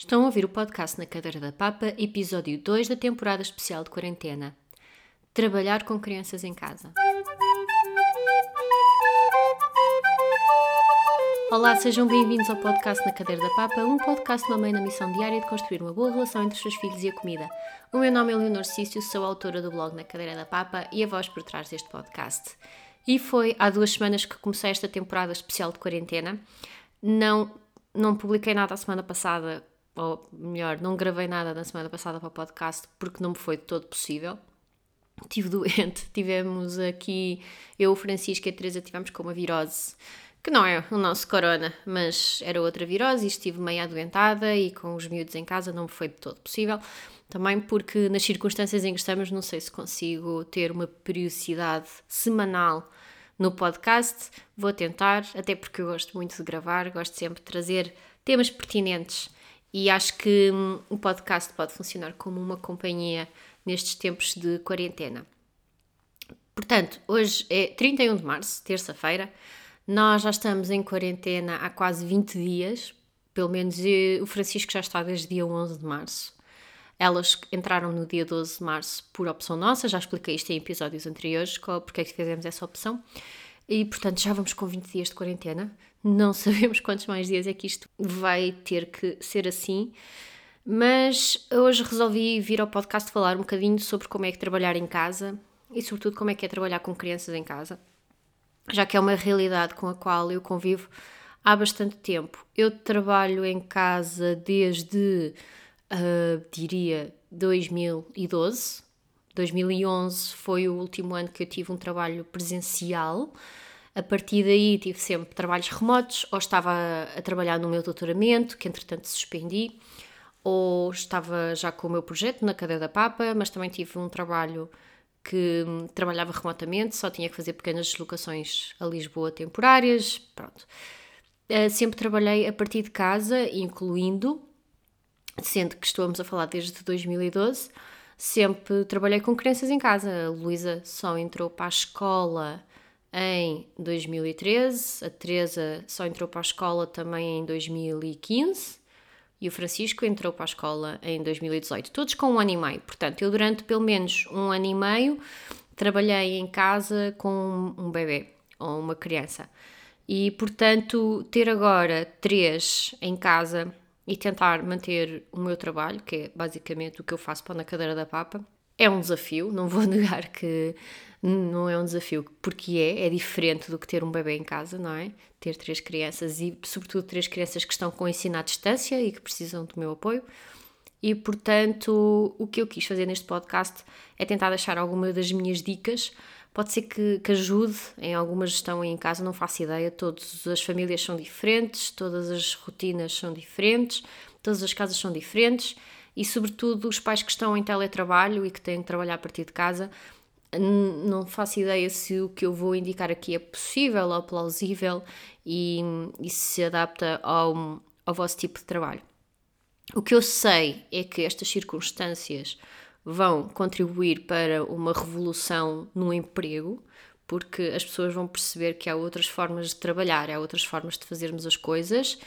Estão a ouvir o podcast na Cadeira da Papa, episódio 2 da temporada especial de quarentena. Trabalhar com crianças em casa. Olá, sejam bem-vindos ao podcast na Cadeira da Papa, um podcast de uma mãe na missão diária de construir uma boa relação entre os seus filhos e a comida. O meu nome é Leonor Cício, sou autora do blog Na Cadeira da Papa e a voz por trás deste podcast. E foi há duas semanas que comecei esta temporada especial de quarentena. Não, não publiquei nada a semana passada, ou melhor, não gravei nada na semana passada para o podcast porque não me foi de todo possível. Estive doente, tivemos aqui, eu, o Francisco e a Teresa tivemos com uma virose que não é o nosso corona, mas era outra virose e estive meio adoentada e com os miúdos em casa não me foi de todo possível. Também porque nas circunstâncias em que estamos não sei se consigo ter uma periodicidade semanal no podcast. Vou tentar, até porque eu gosto muito de gravar, gosto sempre de trazer temas pertinentes e acho que hum, o podcast pode funcionar como uma companhia nestes tempos de quarentena. Portanto, hoje é 31 de março, terça-feira. Nós já estamos em quarentena há quase 20 dias, pelo menos eu, o Francisco já está desde dia 11 de março. Elas entraram no dia 12 de março por opção nossa, já expliquei isto em episódios anteriores, porque é que fizemos essa opção. E portanto já vamos com 20 dias de quarentena. Não sabemos quantos mais dias é que isto vai ter que ser assim. Mas hoje resolvi vir ao podcast falar um bocadinho sobre como é que trabalhar em casa e, sobretudo, como é que é trabalhar com crianças em casa já que é uma realidade com a qual eu convivo há bastante tempo. Eu trabalho em casa desde, uh, diria, 2012. 2011 foi o último ano que eu tive um trabalho presencial. A partir daí tive sempre trabalhos remotos, ou estava a trabalhar no meu doutoramento, que entretanto suspendi, ou estava já com o meu projeto na cadeia da Papa, mas também tive um trabalho que trabalhava remotamente, só tinha que fazer pequenas deslocações a Lisboa temporárias, pronto. Uh, sempre trabalhei a partir de casa, incluindo, sendo que estamos a falar desde 2012, sempre trabalhei com crianças em casa. A Luísa só entrou para a escola em 2013, a Teresa só entrou para a escola também em 2015 e o Francisco entrou para a escola em 2018, todos com um ano e meio. Portanto, eu durante pelo menos um ano e meio trabalhei em casa com um bebê ou uma criança. E, portanto, ter agora três em casa e tentar manter o meu trabalho, que é basicamente o que eu faço para na cadeira da papa, é um desafio, não vou negar que não é um desafio, porque é, é diferente do que ter um bebê em casa, não é? Ter três crianças e, sobretudo, três crianças que estão com ensino à distância e que precisam do meu apoio. E, portanto, o que eu quis fazer neste podcast é tentar deixar algumas das minhas dicas. Pode ser que, que ajude em alguma gestão em casa, não faço ideia. Todas as famílias são diferentes, todas as rotinas são diferentes, todas as casas são diferentes e, sobretudo, os pais que estão em teletrabalho e que têm que trabalhar a partir de casa, não faço ideia se o que eu vou indicar aqui é possível ou plausível e, e se adapta ao, ao vosso tipo de trabalho. O que eu sei é que estas circunstâncias vão contribuir para uma revolução no emprego, porque as pessoas vão perceber que há outras formas de trabalhar, há outras formas de fazermos as coisas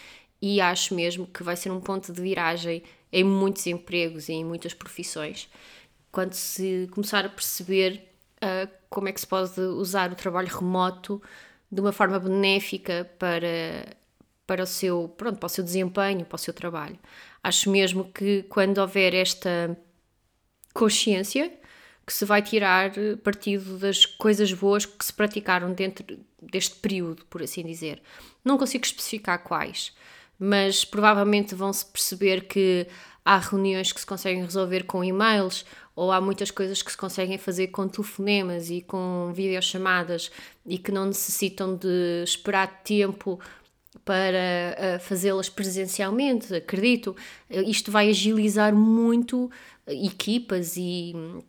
e acho mesmo que vai ser um ponto de viragem em muitos empregos e em muitas profissões, quando se começar a perceber uh, como é que se pode usar o trabalho remoto de uma forma benéfica para, para, o seu, pronto, para o seu desempenho, para o seu trabalho. Acho mesmo que quando houver esta consciência, que se vai tirar partido das coisas boas que se praticaram dentro deste período, por assim dizer. Não consigo especificar quais, mas provavelmente vão-se perceber que há reuniões que se conseguem resolver com e-mails ou há muitas coisas que se conseguem fazer com telefonemas e com videochamadas e que não necessitam de esperar tempo para uh, fazê-las presencialmente, acredito. Isto vai agilizar muito equipas e hum,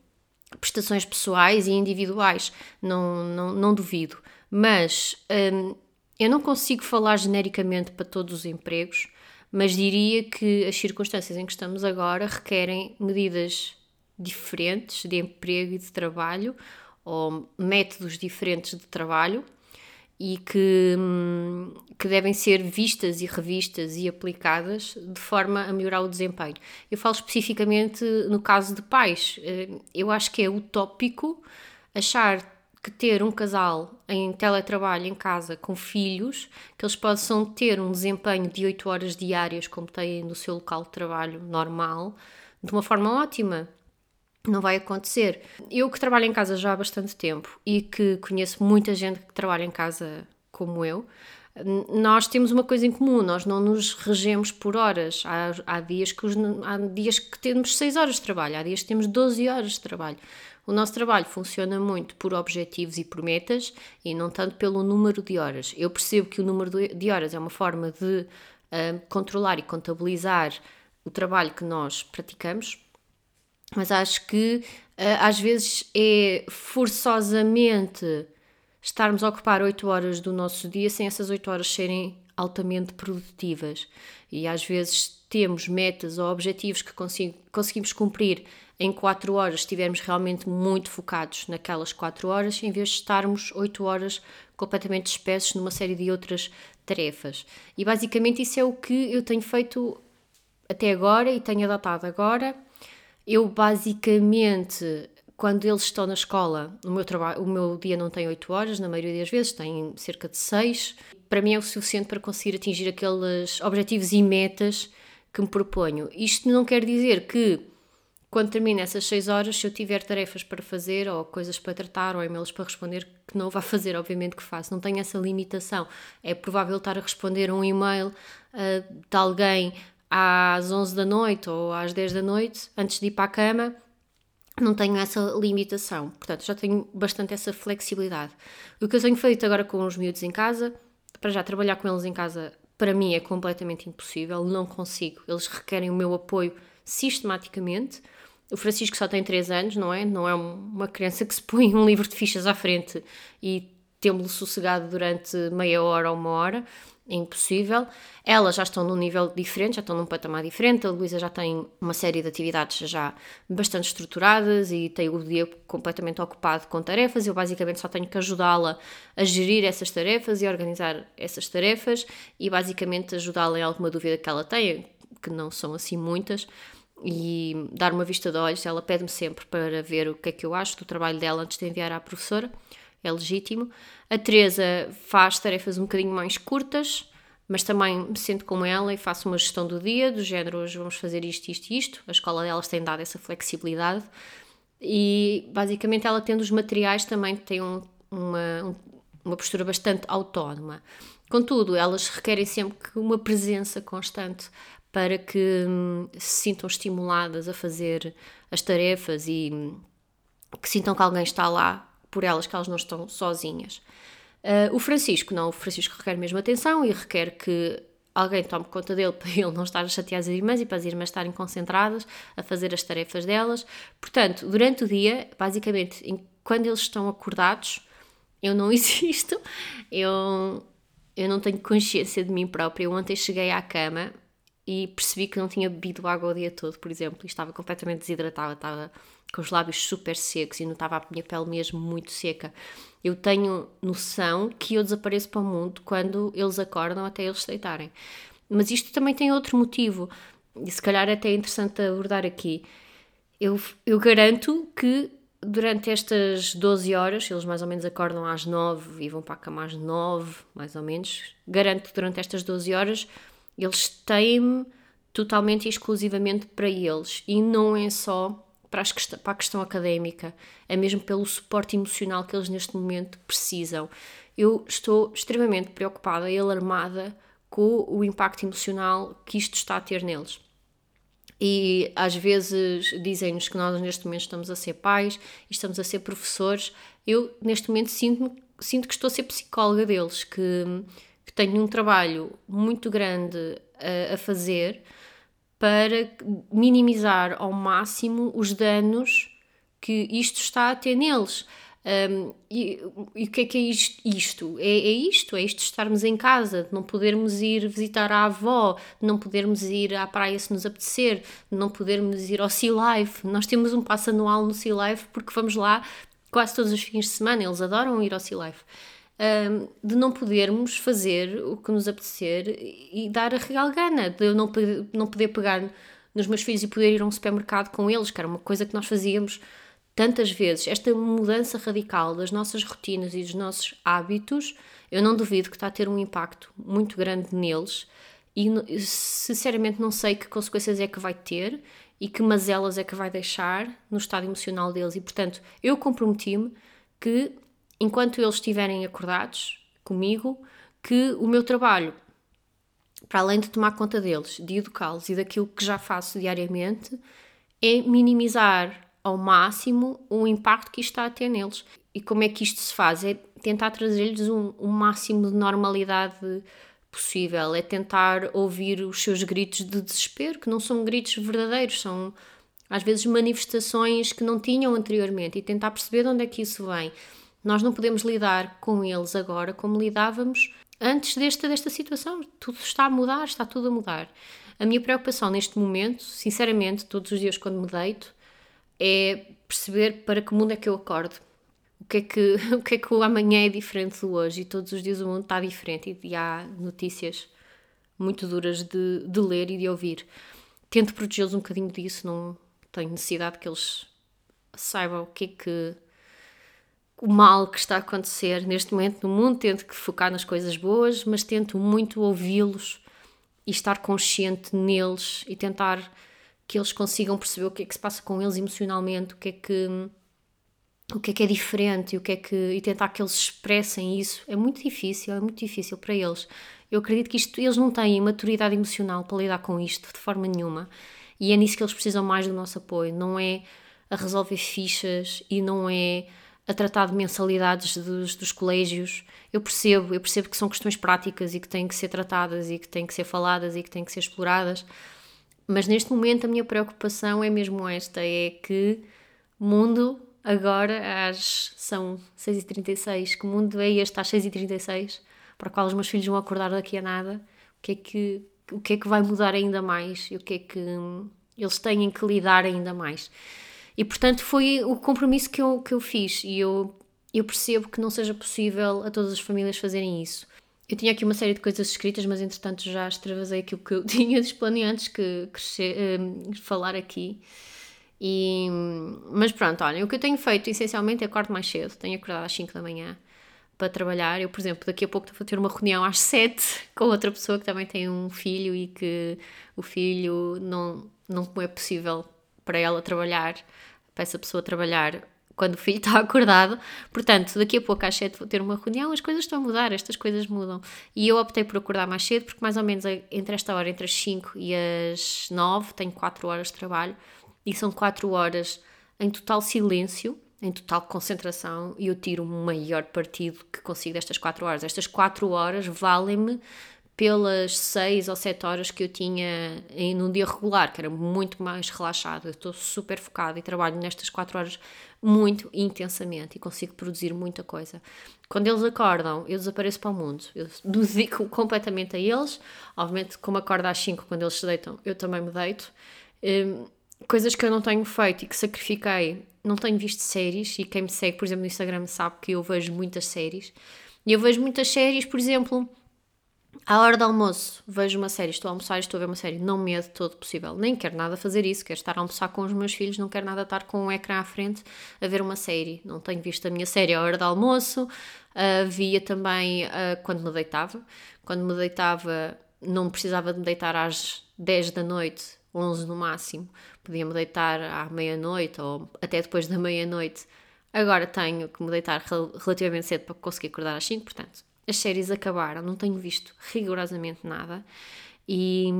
prestações pessoais e individuais, não, não, não duvido. Mas um, eu não consigo falar genericamente para todos os empregos, mas diria que as circunstâncias em que estamos agora requerem medidas diferentes de emprego e de trabalho, ou métodos diferentes de trabalho, e que, hum, que devem ser vistas e revistas e aplicadas de forma a melhorar o desempenho. Eu falo especificamente no caso de pais. Eh, eu acho que é utópico achar que ter um casal em teletrabalho em casa com filhos, que eles possam ter um desempenho de 8 horas diárias, como têm no seu local de trabalho normal, de uma forma ótima. Não vai acontecer. Eu que trabalho em casa já há bastante tempo e que conheço muita gente que trabalha em casa como eu, nós temos uma coisa em comum, nós não nos regemos por horas. Há, há, dias, que os, há dias que temos 6 horas de trabalho, há dias que temos 12 horas de trabalho. O nosso trabalho funciona muito por objetivos e por metas e não tanto pelo número de horas. Eu percebo que o número de horas é uma forma de uh, controlar e contabilizar o trabalho que nós praticamos, mas acho que uh, às vezes é forçosamente estarmos a ocupar 8 horas do nosso dia sem essas 8 horas serem altamente produtivas. E às vezes temos metas ou objetivos que conseguimos cumprir em 4 horas, estivermos realmente muito focados naquelas 4 horas, em vez de estarmos 8 horas completamente espessos numa série de outras tarefas. E basicamente isso é o que eu tenho feito até agora e tenho adotado agora. Eu basicamente quando eles estão na escola, o meu, trabalho, o meu dia não tem 8 horas, na maioria das vezes tem cerca de 6. Para mim é o suficiente para conseguir atingir aqueles objetivos e metas que me proponho. Isto não quer dizer que quando termino essas 6 horas, se eu tiver tarefas para fazer, ou coisas para tratar, ou e-mails para responder, que não vá fazer, obviamente que faço. Não tenho essa limitação. É provável estar a responder um e-mail uh, de alguém às 11 da noite ou às 10 da noite, antes de ir para a cama, não tenho essa limitação. Portanto, já tenho bastante essa flexibilidade. O que eu tenho feito agora com os miúdos em casa, para já trabalhar com eles em casa, para mim é completamente impossível, não consigo. Eles requerem o meu apoio sistematicamente. O Francisco só tem 3 anos, não é? Não é uma criança que se põe um livro de fichas à frente e temos-lo sossegado durante meia hora ou uma hora é impossível. Elas já estão num nível diferente, já estão num patamar diferente. A Luísa já tem uma série de atividades já bastante estruturadas e tem o dia completamente ocupado com tarefas. Eu basicamente só tenho que ajudá-la a gerir essas tarefas e a organizar essas tarefas e basicamente ajudá-la em alguma dúvida que ela tenha, que não são assim muitas. E dar uma vista de olhos, ela pede-me sempre para ver o que é que eu acho do trabalho dela antes de enviar à professora é legítimo. A Teresa faz tarefas um bocadinho mais curtas, mas também me sinto como ela e faço uma gestão do dia, do género hoje vamos fazer isto, isto e isto. A escola delas tem dado essa flexibilidade e basicamente ela tendo os materiais também tem um, uma, uma postura bastante autónoma. Contudo, elas requerem sempre uma presença constante para que hum, se sintam estimuladas a fazer as tarefas e hum, que sintam que alguém está lá por elas, que elas não estão sozinhas. Uh, o Francisco, não, o Francisco requer mesmo atenção e requer que alguém tome conta dele para ele não estar a chatear as irmãs e para as irmãs estarem concentradas a fazer as tarefas delas. Portanto, durante o dia, basicamente, quando eles estão acordados, eu não existo, eu, eu não tenho consciência de mim própria. Ontem cheguei à cama e percebi que não tinha bebido água o dia todo, por exemplo, e estava completamente desidratada, estava com os lábios super secos e notava a minha pele mesmo muito seca. Eu tenho noção que eu desapareço para o mundo quando eles acordam até eles deitarem. Mas isto também tem outro motivo, e se calhar até é interessante abordar aqui. Eu, eu garanto que durante estas 12 horas, eles mais ou menos acordam às 9 e vão para a cama às 9, mais ou menos. Garanto que durante estas 12 horas eles têm-me totalmente e exclusivamente para eles. E não é só para, as, para a questão académica, é mesmo pelo suporte emocional que eles neste momento precisam. Eu estou extremamente preocupada e alarmada com o impacto emocional que isto está a ter neles. E às vezes dizem-nos que nós neste momento estamos a ser pais estamos a ser professores. Eu neste momento sinto, sinto que estou a ser psicóloga deles, que, que tenho um trabalho muito grande a, a fazer para minimizar ao máximo os danos que isto está a ter neles. Um, e, e, o que é que é isto? isto? É, é, isto, é isto de estarmos em casa, de não podermos ir visitar a avó, de não podermos ir à praia se nos apetecer, de não podermos ir ao Sea Life. Nós temos um passo anual no Sea Life porque vamos lá quase todos os fins de semana, eles adoram ir ao Sea Life. Um, de não podermos fazer o que nos apetecer e dar a real gana, de eu não, não poder pegar nos meus filhos e poder ir a um supermercado com eles, que era uma coisa que nós fazíamos tantas vezes. Esta mudança radical das nossas rotinas e dos nossos hábitos, eu não duvido que está a ter um impacto muito grande neles e sinceramente não sei que consequências é que vai ter e que mazelas é que vai deixar no estado emocional deles. E portanto, eu comprometi-me que enquanto eles estiverem acordados comigo, que o meu trabalho, para além de tomar conta deles, de educá-los e daquilo que já faço diariamente, é minimizar ao máximo o impacto que isto está a ter neles. E como é que isto se faz? É tentar trazer-lhes um, um máximo de normalidade possível, é tentar ouvir os seus gritos de desespero, que não são gritos verdadeiros, são às vezes manifestações que não tinham anteriormente, e tentar perceber de onde é que isso vem. Nós não podemos lidar com eles agora como lidávamos antes desta, desta situação. Tudo está a mudar, está tudo a mudar. A minha preocupação neste momento, sinceramente, todos os dias quando me deito, é perceber para que mundo é que eu acordo. O que é que o, que é que o amanhã é diferente do hoje e todos os dias o mundo está diferente e, há notícias muito duras de, de ler e de ouvir. Tento protegê-los um bocadinho disso, não tenho necessidade que eles saibam o que é que o mal que está a acontecer neste momento no mundo, tento que focar nas coisas boas, mas tento muito ouvi-los e estar consciente neles e tentar que eles consigam perceber o que é que se passa com eles emocionalmente, o que é que o que é que é diferente o que é que e tentar que eles expressem isso é muito difícil, é muito difícil para eles. Eu acredito que isto eles não têm maturidade emocional para lidar com isto de forma nenhuma. E é nisso que eles precisam mais do nosso apoio, não é a resolver fichas e não é a tratar de mensalidades dos, dos colégios. Eu percebo, eu percebo que são questões práticas e que têm que ser tratadas e que têm que ser faladas e que têm que ser exploradas. Mas neste momento a minha preocupação é mesmo esta: é que mundo agora às são 6h36, que mundo é este às 6h36, para o qual os meus filhos vão acordar daqui a nada, o que é que, o que, é que vai mudar ainda mais e o que é que eles têm que lidar ainda mais. E portanto foi o compromisso que eu, que eu fiz e eu, eu percebo que não seja possível a todas as famílias fazerem isso. Eu tinha aqui uma série de coisas escritas, mas entretanto já extravasei aquilo que eu tinha de planeantes que, que um, falar aqui. E, mas pronto, olhem, o que eu tenho feito essencialmente é acordo mais cedo, tenho acordado às 5 da manhã para trabalhar. Eu, por exemplo, daqui a pouco vou ter uma reunião às 7 com outra pessoa que também tem um filho e que o filho não, não é possível para ela trabalhar, para essa pessoa trabalhar quando o filho está acordado. Portanto, daqui a pouco às 7 vou ter uma reunião, as coisas estão a mudar, estas coisas mudam. E eu optei por acordar mais cedo, porque mais ou menos entre esta hora, entre as 5 e as 9, tenho 4 horas de trabalho, e são 4 horas em total silêncio, em total concentração, e eu tiro o maior partido que consigo destas 4 horas. Estas 4 horas valem-me pelas 6 ou 7 horas que eu tinha em um dia regular, que era muito mais relaxado. Estou super focada e trabalho nestas 4 horas muito intensamente e consigo produzir muita coisa. Quando eles acordam, eu desapareço para o mundo. Eu dedico completamente a eles. Obviamente, como acordo às 5 quando eles se deitam, eu também me deito. Um, coisas que eu não tenho feito e que sacrifiquei. Não tenho visto séries e quem me segue, por exemplo, no Instagram sabe que eu vejo muitas séries. E eu vejo muitas séries, por exemplo, à hora do almoço, vejo uma série, estou a almoçar e estou a ver uma série, não me é de todo possível. Nem quero nada fazer isso, quero estar a almoçar com os meus filhos, não quero nada estar com um ecrã à frente a ver uma série. Não tenho visto a minha série à hora do almoço, uh, via também uh, quando me deitava. Quando me deitava, não precisava de me deitar às 10 da noite, 11 no máximo. Podia-me deitar à meia-noite ou até depois da meia-noite. Agora tenho que me deitar relativamente cedo para conseguir acordar às 5, portanto, as séries acabaram, não tenho visto rigorosamente nada. E,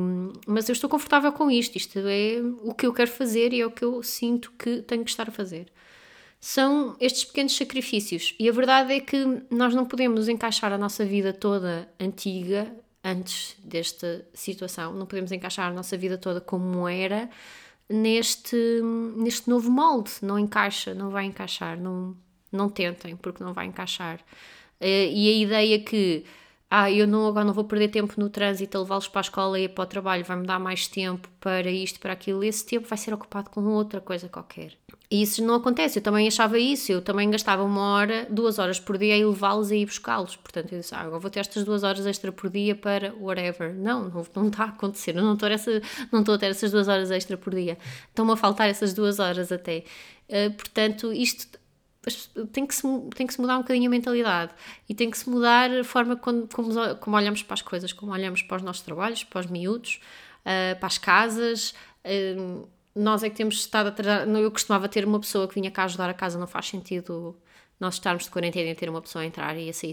mas eu estou confortável com isto, isto é o que eu quero fazer e é o que eu sinto que tenho que estar a fazer. São estes pequenos sacrifícios, e a verdade é que nós não podemos encaixar a nossa vida toda antiga, antes desta situação, não podemos encaixar a nossa vida toda como era neste, neste novo molde. Não encaixa, não vai encaixar, não, não tentem, porque não vai encaixar. Uh, e a ideia que ah, eu não, agora não vou perder tempo no trânsito a levá-los para a escola e para o trabalho, vai-me dar mais tempo para isto, para aquilo, esse tempo vai ser ocupado com outra coisa qualquer. E isso não acontece, eu também achava isso, eu também gastava uma hora, duas horas por dia a levá-los e ir buscá-los. Portanto, eu disse, ah, agora vou ter estas duas horas extra por dia para whatever. Não, não, não está a acontecer, eu não estou, essa, não estou a ter essas duas horas extra por dia. Estão-me a faltar essas duas horas até. Uh, portanto, isto tem que, se, tem que se mudar um bocadinho a mentalidade e tem que se mudar a forma como, como, como olhamos para as coisas, como olhamos para os nossos trabalhos, para os miúdos, uh, para as casas. Uh, nós é que temos estado a trazer. Eu costumava ter uma pessoa que vinha cá ajudar a casa, não faz sentido nós estarmos de quarentena e ter uma pessoa a entrar e a sair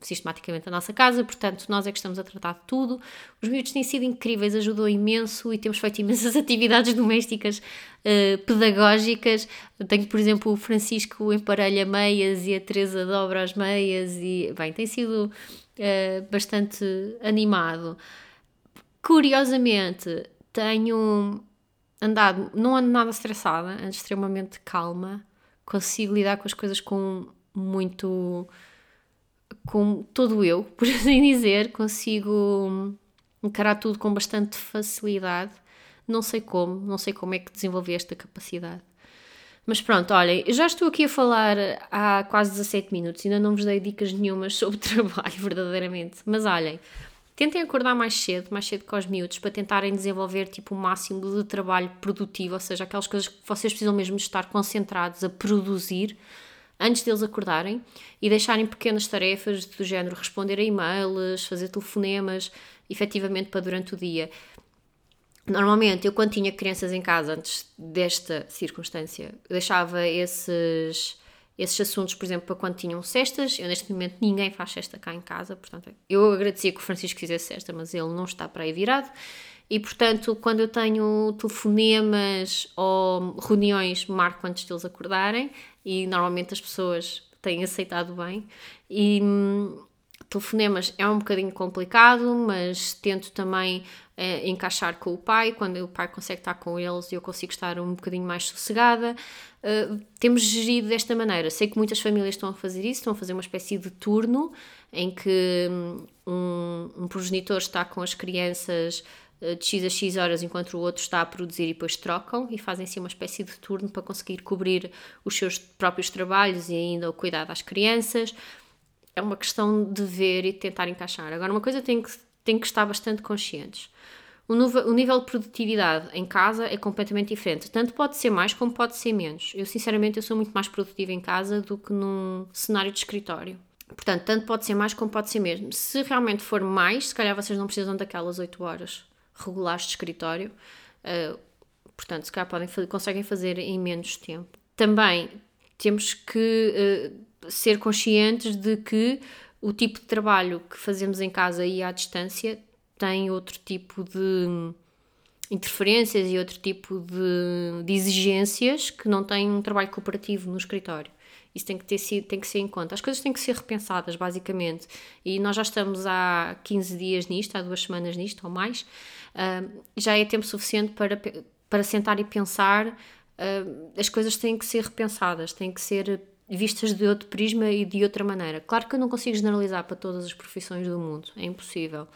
sistematicamente da nossa casa, portanto, nós é que estamos a tratar de tudo. Os miúdos têm sido incríveis, ajudou imenso e temos feito imensas atividades domésticas uh, pedagógicas. tenho, por exemplo, o Francisco emparelha meias e a Teresa dobra as meias e, bem, tem sido uh, bastante animado. Curiosamente, tenho andado, não ando nada estressada, ando extremamente calma, consigo lidar com as coisas com muito. com todo eu, por assim dizer, consigo encarar tudo com bastante facilidade. Não sei como, não sei como é que desenvolvi esta capacidade. Mas pronto, olhem, já estou aqui a falar há quase 17 minutos, ainda não vos dei dicas nenhumas sobre trabalho, verdadeiramente. Mas olhem, Tentem acordar mais cedo, mais cedo que os miúdos, para tentarem desenvolver tipo o máximo de trabalho produtivo, ou seja, aquelas coisas que vocês precisam mesmo estar concentrados a produzir antes deles acordarem e deixarem pequenas tarefas do género responder a e-mails, fazer telefonemas, efetivamente para durante o dia. Normalmente, eu quando tinha crianças em casa, antes desta circunstância, deixava esses esses assuntos, por exemplo, para quando tinham cestas. Eu, neste momento, ninguém faz cesta cá em casa, portanto, eu agradecia que o Francisco fizesse cesta, mas ele não está para aí virado. E, portanto, quando eu tenho telefonemas ou reuniões, marco antes deles acordarem e normalmente as pessoas têm aceitado bem. E hum, telefonemas é um bocadinho complicado, mas tento também uh, encaixar com o pai, quando o pai consegue estar com eles eu consigo estar um bocadinho mais sossegada. Uh, temos gerido desta maneira. Sei que muitas famílias estão a fazer isso, estão a fazer uma espécie de turno em que hum, um, um progenitor está com as crianças eh, de X a X horas enquanto o outro está a produzir e depois trocam e fazem assim uma espécie de turno para conseguir cobrir os seus próprios trabalhos e ainda o cuidar das crianças. É uma questão de ver e tentar encaixar. Agora, uma coisa tem que, tem que estar bastante conscientes. O, o nível de produtividade em casa é completamente diferente. Tanto pode ser mais como pode ser menos. Eu, sinceramente, eu sou muito mais produtiva em casa do que num cenário de escritório. Portanto, tanto pode ser mais como pode ser mesmo. Se realmente for mais, se calhar vocês não precisam daquelas 8 horas regulares de escritório. Uh, portanto, se calhar podem, conseguem fazer em menos tempo. Também temos que uh, ser conscientes de que o tipo de trabalho que fazemos em casa e à distância tem outro tipo de interferências e outro tipo de, de, exigências que não tem um trabalho cooperativo no escritório. Isso tem que, ter, tem que ser em conta. As coisas têm que ser repensadas, basicamente. E nós já estamos há 15 dias nisto, há duas semanas nisto ou mais. Uh, já é tempo suficiente para, para sentar e pensar. Uh, as coisas têm que ser repensadas, têm que ser vistas de outro prisma e de outra maneira. Claro que eu não consigo generalizar para todas as profissões do mundo, é impossível.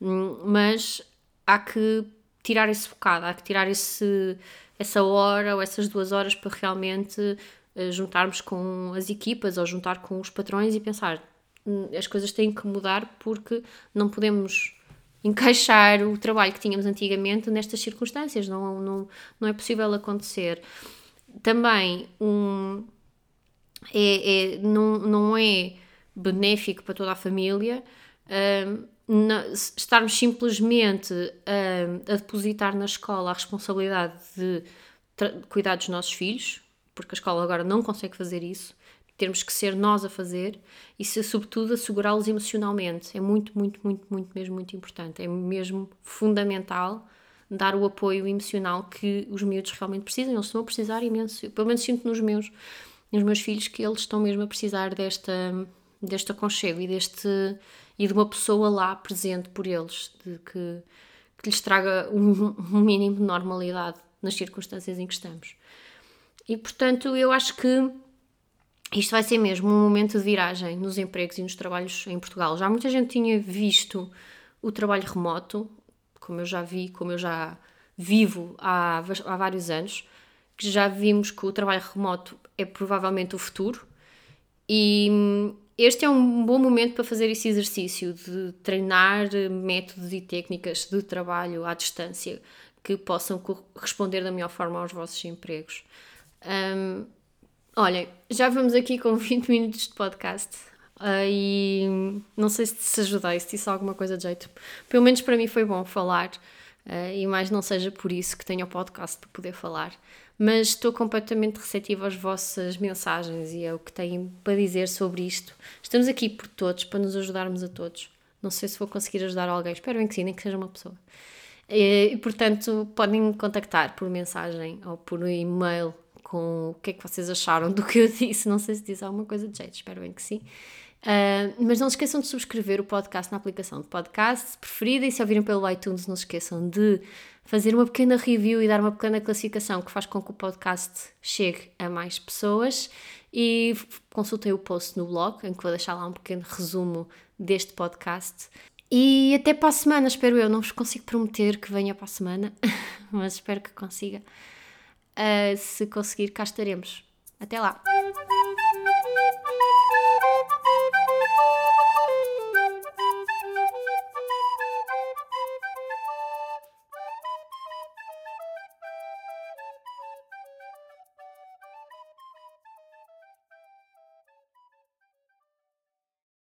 Hum, mas há que tirar esse bocado, há que tirar esse, essa hora ou essas duas horas para realmente eh, juntarmos com as equipas ou juntar com os patrões e pensar hum, as coisas têm que mudar porque não podemos encaixar o trabalho que tínhamos antigamente nestas circunstâncias, não, não, não é possível acontecer. Também um, é, é, não, não é benéfico para toda a família um, estarmos simplesmente a, a, depositar na escola a responsabilidade de cuidar dos nossos filhos, porque a escola agora não consegue fazer isso, temos que ser nós a fazer e, se, sobretudo, assegurá-los emocionalmente. É muito, muito, muito, muito, mesmo muito importante. É mesmo fundamental dar o apoio emocional que os miúdos realmente precisam. Eles estão a precisar imenso. pelo menos sinto nos meus, nos meus filhos que eles estão mesmo a precisar desta, deste aconchego e deste e de uma pessoa lá presente por eles, de que, que lhes traga um, um mínimo de normalidade nas circunstâncias em que estamos. E portanto, eu acho que isto vai ser mesmo um momento de viragem nos empregos e nos trabalhos em Portugal. Já muita gente tinha visto o trabalho remoto, como eu já vi, como eu já vivo há, há vários anos, que já vimos que o trabalho remoto é provavelmente o futuro e hum, este é um bom momento para fazer esse exercício de treinar métodos e técnicas de trabalho à distância que possam responder da melhor forma aos vossos empregos. Um, olhem, já vamos aqui com 20 minutos de podcast. Uh, e não sei se te ajudei, se disse alguma coisa de jeito. Pelo menos para mim foi bom falar, uh, e mais não seja por isso que tenho o podcast para poder falar. Mas estou completamente receptiva às vossas mensagens e ao que têm para dizer sobre isto. Estamos aqui por todos, para nos ajudarmos a todos. Não sei se vou conseguir ajudar alguém, espero bem que sim, nem que seja uma pessoa. E, e portanto, podem me contactar por mensagem ou por e-mail com o que é que vocês acharam do que eu disse. Não sei se diz alguma coisa de jeito, espero bem que sim. Uh, mas não se esqueçam de subscrever o podcast na aplicação de podcast preferida e se ouvirem pelo iTunes, não se esqueçam de fazer uma pequena review e dar uma pequena classificação que faz com que o podcast chegue a mais pessoas. E consultem o post no blog, em que vou deixar lá um pequeno resumo deste podcast. E até para a semana, espero eu. Não vos consigo prometer que venha para a semana, mas espero que consiga. Uh, se conseguir, cá estaremos. Até lá!